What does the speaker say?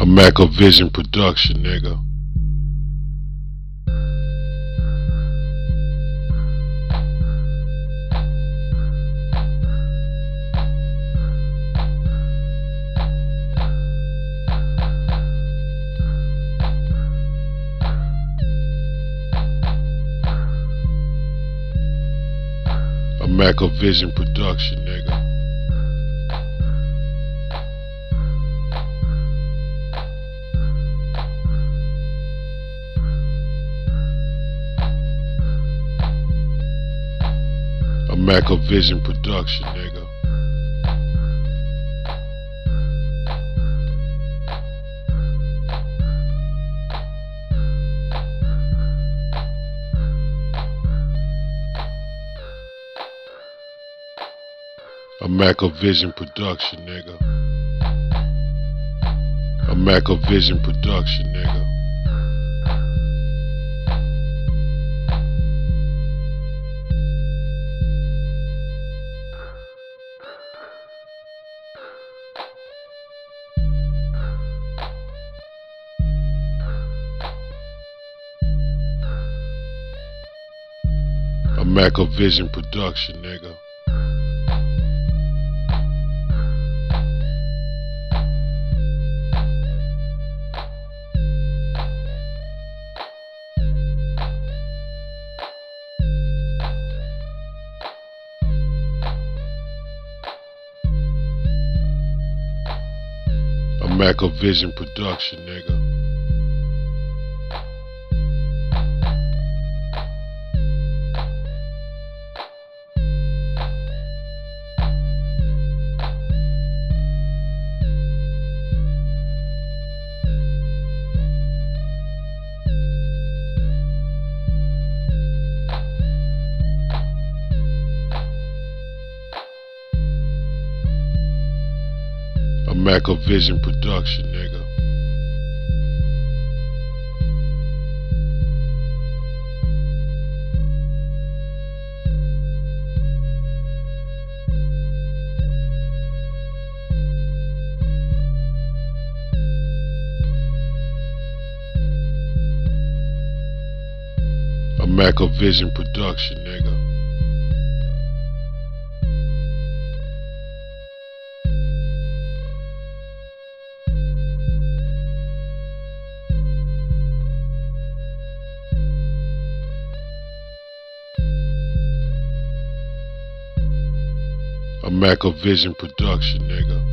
A Macavision production, nigga. A Macavision production, nigga. Macavision production, nigga. A Macavision production, nigga. A Macavision production, nigga. Macavision production, nigga. A Macavision production, nigga. Macavision production, nigga. A Macavision production, nigga. Macavision production, nigga.